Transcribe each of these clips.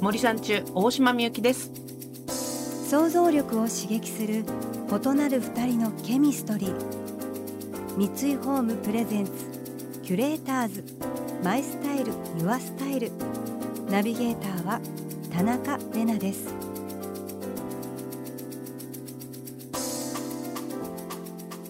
森さん中大島みゆきです。想像力を刺激する異なる二人のケミストリー。三井ホームプレゼンツキュレーターズ。マイスタイルユアスタイル。ナビゲーターは田中れなです。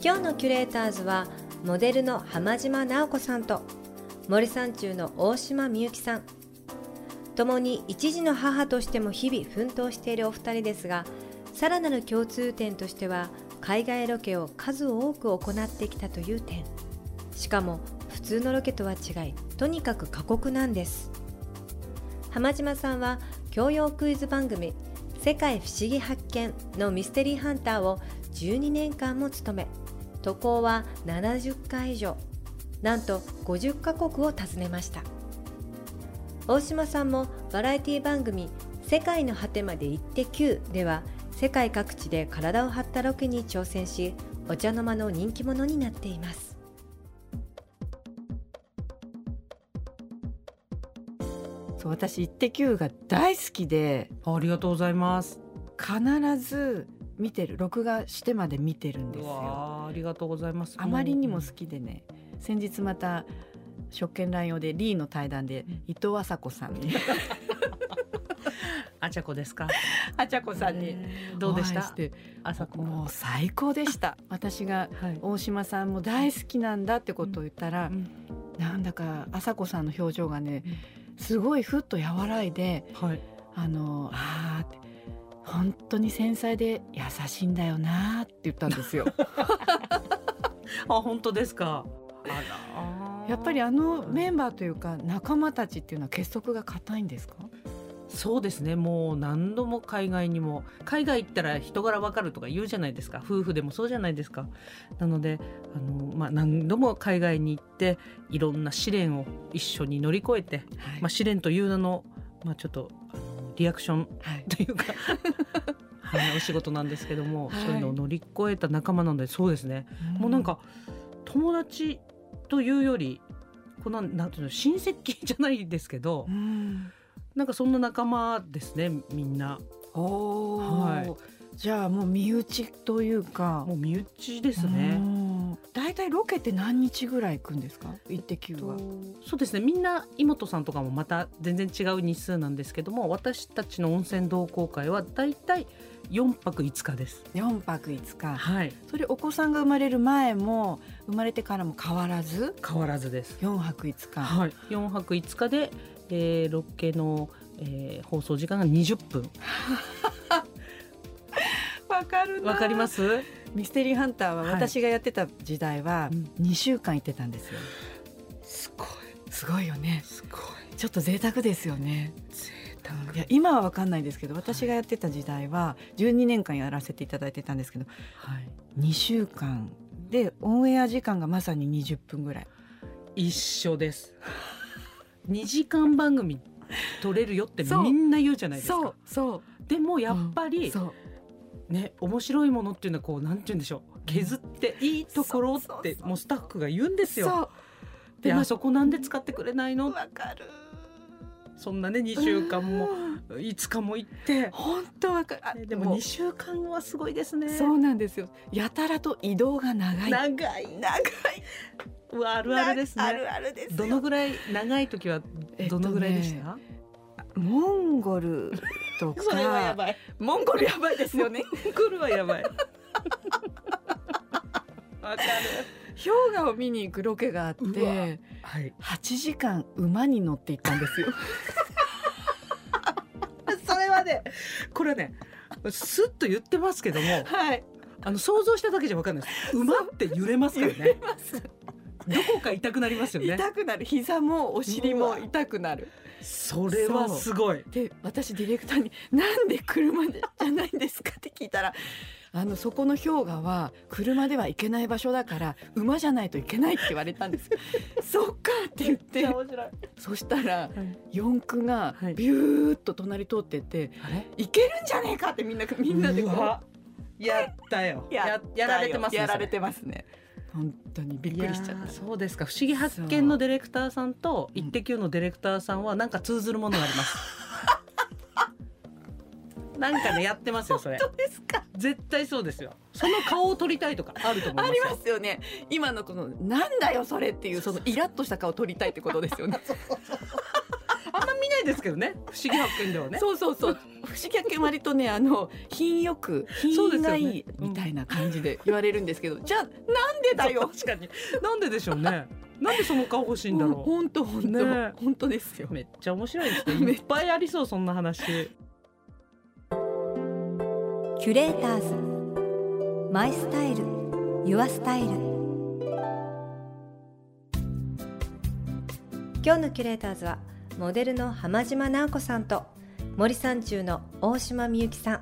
今日のキュレーターズはモデルの浜島直子さんと森三中の大島みゆきさん共に一児の母としても日々奮闘しているお二人ですがさらなる共通点としては海外ロケを数多く行ってきたという点。しかも普通のロケとは違いとにかく過酷なんです。浜島さんは教養クイズ番組「世界不思議発見」のミステリーハンターを12年間も務め渡航は70回以上。なんと50カ国を訪ねました。大島さんもバラエティ番組「世界の果てまで行って Q」では世界各地で体を張ったロケに挑戦しお茶の間の人気者になっていますそう私イッテ Q が大好きでありがとうございます。必ず見てる録画してまで見てるんですよ。ありがとうございます。あまりにも好きでね先日また職権乱用でリーの対談で伊藤麻子さんに。あちゃこですか？あちゃこさんに。どうでした？朝子もう最高でした。私が大島さんも大好きなんだってことを言ったら、うん、なんだか朝子さんの表情がねすごいふっと和らいで、はい、あのあって本当に繊細で優しいんだよなって言ったんですよ。あ本当ですか？やっぱりあのメンバーというか仲間たちっていうのは結束が固いんですか？そうですね。もう何度も海外にも海外行ったら人柄わかるとか言うじゃないですか。夫婦でもそうじゃないですか。なのであの、まあ、何度も海外に行っていろんな試練を一緒に乗り越えて、はい、まあ、試練という名の、まあ、ちょっとあのリアクションというか、はい、お仕事なんですけども、はい、そういうのを乗り越えた仲間なのでそうですね、うん、もうなんか友達というよりこのなんていうの親戚じゃないですけど、うん、なんかそんな仲間ですねみんな。はい、じゃあもう身内というか。もう身内ですね。大体ロケって何日ぐらい行くんですか？イッテ Q はそうですね。みんな妹さんとかもまた全然違う日数なんですけども私たちの温泉同好会は大体4泊5日です。4泊5日。はい。それお子さんが生まれる前も生まれてからも変わらず？変わらずです。4泊5日。はい。4泊5日で、えー、ロケの、えー、放送時間が20分。わかるわかります？ミステリーハンターは私がやってた時代は2週間行ってたんですよ、すごい。すごいよね。すごい。ちょっと贅沢ですよねいや今は分かんないですけど私がやってた時代は12年間やらせていただいてたんですけど、はい、2週間でオンエア時間がまさに20分ぐらい。一緒です。2時間番組撮れるよってみんな言うじゃないですか。そうでもやっぱり、うん、ね面白いものっていうのはこうなんて言うんでしょう。削っていいところってもうスタッフが言うんですよ。であそこなんで使ってくれないの？わかるそんなね2週間も 5日も行って。本当わかる。でも2週間はすごいですね。そうなんですよ。やたらと移動が長い。長い長い。あるあるですね。あるあるですどのぐらい長い時はどのぐらいでした、えっとね、モンゴルとか。モンゴルやばいですよね。モンゴルはやばい。わかる氷河を見に行くロケがあって、はい、8時間馬に乗って行ったんですよ。それはねこれねすっと言ってますけども、はい、あの想像しただけじゃ分かんないです。馬って揺れますからね。どこか痛くなりますよね。痛くなる。膝もお尻も痛くなる。それはすごい。で私ディレクターに「なんで車じゃないんですか?」って聞いたらあのそこの氷河は車では行けない場所だから馬じゃないといけないって言われたんです そっかって言って。そしたら、四駆がビューッと隣通ってって「行けるんじゃねえか!」ってみんなみんなでやったよ。ややられてますねやられてますね。本当にびっくりしちゃった。そうですか。不思議発見のディレクターさんとイッテ Q のディレクターさんはなんか通ずるものがあります なんかねやってますよそれ。本当ですか？絶対そうですよ。その顔を撮りたいとかあると思いますありますよね。今のこのなんだよそれっていうそのイラッとした顔撮りたいってことですよね。あんま見ないですけどね。不思議発見ではね。そうそうそう。不思議発見割とねあの品よく品がいいみたいな感じで言われるんですけど、じゃあなんでだよ？確かに。なんででしょうね。なんでその顔欲しいんだろう。本当本当ね。本当ですよ。めっちゃ面白いですね。いっぱいありそうそんな話キュレーターズ。マイスタイル。ユアスタイル。今日のキュレーターズはモデルの浜島直子さんと森三中の大島美幸さん。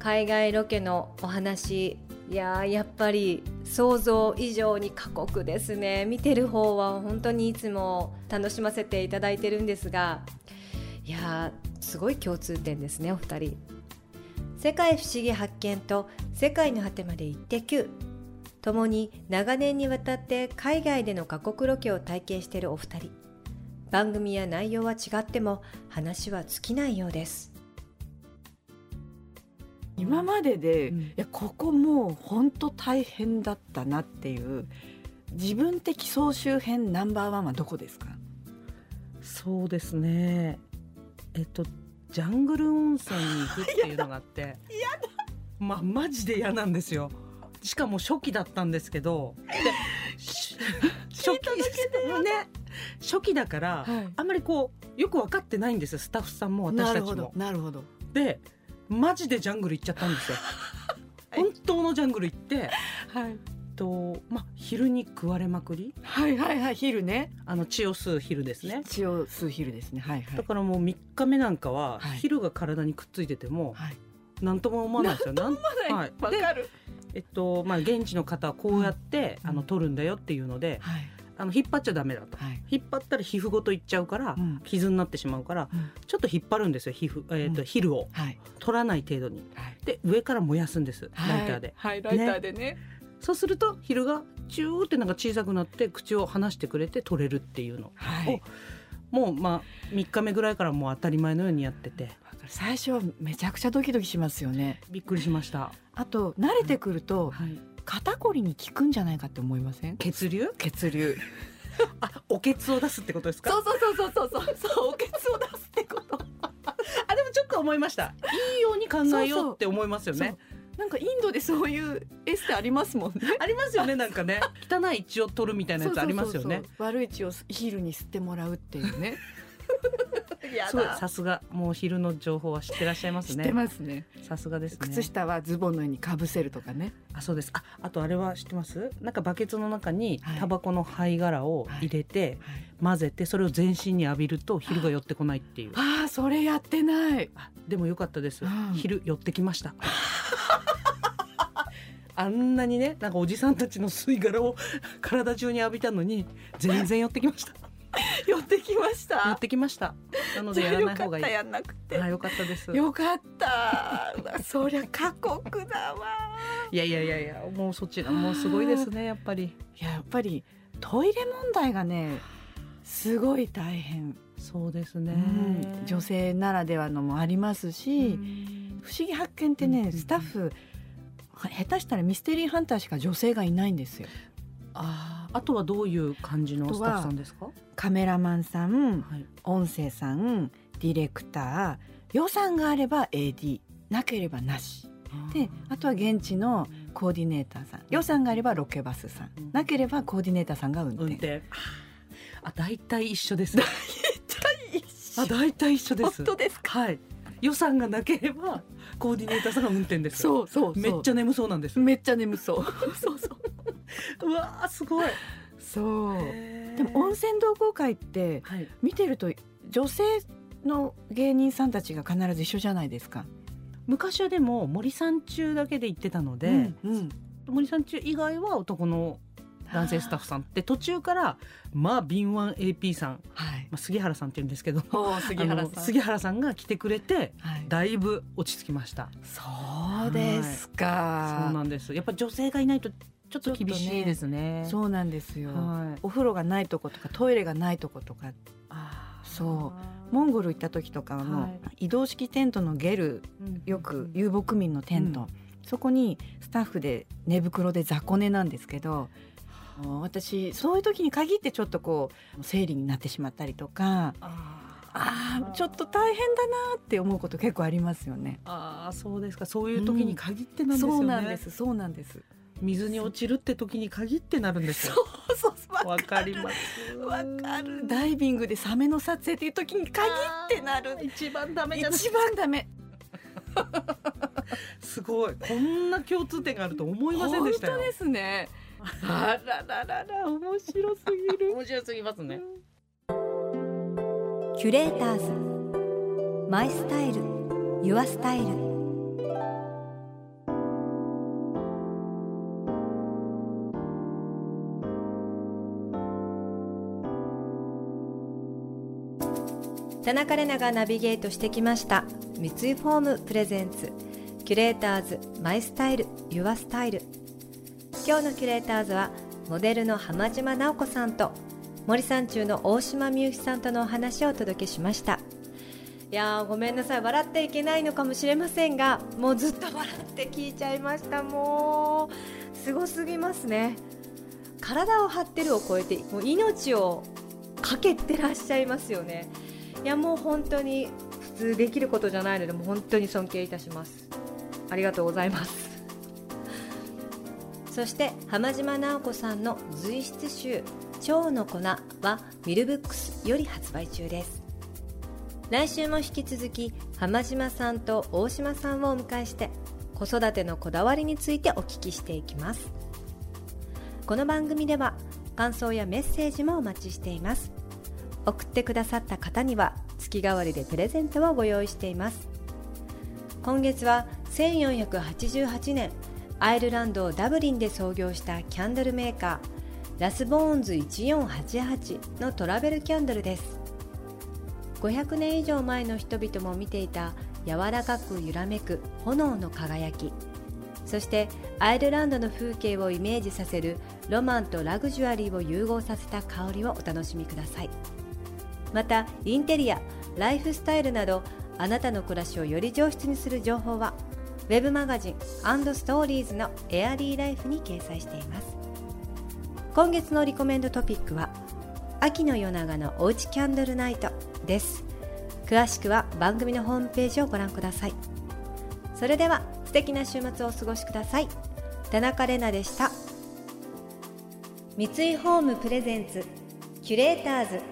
海外ロケのお話いややっぱり想像以上に過酷ですね。見てる方は本当にいつも楽しませていただいてるんですがいやすごい共通点ですねお二人。世界不思議発見と世界の果てまで行ってきゅともに長年にわたって海外での過酷ロケを体験しているお二人。番組や内容は違っても話は尽きないようです。今までで、うん、いやここもう本当大変だったなっていう自分的総集編ナンバーワンはどこですか？そうですね。えっとジャングル温泉に行くっていうのがあってまあマジで嫌なんですよ。しかも初期だったんですけどで初期ね初期だから、はい、あんまりこうよく分かってないんですよスタッフさんも私たちも。なるほど。でマジでジャングル行っちゃったんですよ。本当のジャングル行って、はい、とまあ昼に食われまくり？はいはいはい昼ね。あの血を吸う昼ですね。血を吸う昼ですね。はいはい。だからもう3日目なんかは、昼が体にくっついてても、はい、なんとも思わないですよ。なんとも思わない。わ、はい、かる。えっとまあ現地の方はこうやって、うん、あの取るんだよっていうので、はい、あの引っ張っちゃダメだと、はい、引っ張ったら皮膚ごといっちゃうから、うん、傷になってしまうから、うん、ちょっと引っ張るんですよ皮膚、えーと、うん、ヒルを、はい、取らない程度に、はい、で上から燃やすんです、ライターで、はい、ライターでね、ね、そうするとヒルがチューってなんか小さくなって口を離してくれて取れるっていうの。を、はい、もうまあ3日目ぐらいからもう当たり前のようにやってて。最初はめちゃくちゃドキドキしますよね。びっくりしました。あと慣れてくると、はい、肩こりに効くんじゃないかって思いません？血流？血流。あおけつを出すってことですか？そうそうそうそうそうそう。おけつを出すってこと。あでもちょっと思いました。いいように考えようって思いますよね。そうそうなんかインドでそういうエステありますもんね。ありますよねなんかね汚い血を取るみたいなやつありますよね。悪い血をヒールに吸ってもらうっていうね。さすがもう昼の情報は知ってらっしゃいますね。知ってますね。さすがです、ね、靴下はズボンのようにかぶせるとかね。あそうです。ああとあれは知ってます？なんかバケツの中にタバコの灰殻を入れて、混ぜてそれを全身に浴びると昼が寄ってこないっていう。ああそれやってない。でもよかったです。うん、昼寄ってきました。あんなにねなんかおじさんたちの吸い殻を体中に浴びたのに全然寄ってきました 寄ってきました？寄ってきました。なのでやらない方がいい。やんなくて。あよかったです。よかった。そりゃ過酷だわ。いやいやいやいやもうそちらもうすごいですねやっぱり。いややっぱりトイレ問題がねすごい大変。そうですね、うん、女性ならではのもありますし、不思議発見ってね、スタッフ下手したらミステリーハンターしか女性がいないんですよ。ああとはどういう感じのスタッフさんですか？カメラマンさん、はい、音声さんディレクター予算があれば AD なければなし。であとは現地のコーディネーターさん予算があればロケバスさん、うん、なければコーディネーターさんが運転。運転。あ大体一緒です。大体一緒。あ大体一緒です。本当ですか？はい。予算がなければコーディネーターさんが運転です。そうそう。めっちゃ眠そうなんです。めっちゃ眠そう。そうそううわすごい。そう。でも温泉同好会って見てると女性の芸人さんたちが必ず一緒じゃないですか。昔はでも森三中だけで行ってたので、うんうん、森三中以外は男の男性スタッフさんで途中からまあ敏腕 AP さん、はい。まあ、杉原さんって言うんですけど 杉原さん。杉原さんが来てくれて、はい、だいぶ落ち着きました。そうですか、はい、そうなんです。やっぱ女性がいないとちょっと厳しいですね、ね、そうなんですよ、はい、お風呂がないとことかトイレがないとことか。そう。モンゴル行った時とかは移動式テントのゲル、よく遊牧民のテント、うん、そこにスタッフで寝袋で雑魚寝なんですけど私そういう時に限ってちょっとこう生理になってしまったりとか。ああちょっと大変だなって思うこと結構ありますよね。ああそうですか。そういう時に限ってなんですよね、うん、そうなんです。そうなんです。水に落ちるって時に限ってなるんですよ。そうそうわかります。わかる。ダイビングでサメの撮影っていう時に限ってなる。一番ダメじゃない一番ダメ。すごいこんな共通点があると思いませんでした本当ですね。あらららら面白すぎる 面白すぎますね、キュレーターズマイスタイルYour Style田中れながナビゲートしてきました。三井ホーム presents。キュレーターズ My Style Your Style。今日のキュレーターズはモデルの浜島直子さんと森三中の大島美幸さんとのお話をお届けしました。いやごめんなさい。笑っていけないのかもしれませんがもうずっと笑って聞いちゃいました。もうすごすぎますね。体を張ってるを超えてもう命をかけてらっしゃいますよね。いやもう本当に普通できることじゃないのでもう本当に尊敬いたします。ありがとうございます。そして浜島直子さんの随筆集「蝶の粉」はミルブックスより発売中です。来週も引き続き浜島さんと大島さんをお迎えして子育てのこだわりについてお聞きしていきます。この番組では感想やメッセージもお待ちしています。送ってくださった方には月替わりでプレゼントをご用意しています。今月は1488年アイルランドダブリンで創業したキャンドルメーカーラスボーンズ1488のトラベルキャンドルです。500年以上前の人々も見ていた柔らかく揺らめく炎の輝きそしてアイルランドの風景をイメージさせるロマンとラグジュアリーを融合させた香りをお楽しみください。またインテリアライフスタイルなどあなたの暮らしをより上質にする情報はウェブマガジンストーリーズのエアリーライフに掲載しています。今月のリコメンドトピックは秋の夜長のおうちキャンドルナイトです。詳しくは番組のホームページをご覧ください。それでは素敵な週末をお過ごしください。田中れなでした。三井ホームプレゼンツキュレーターズ。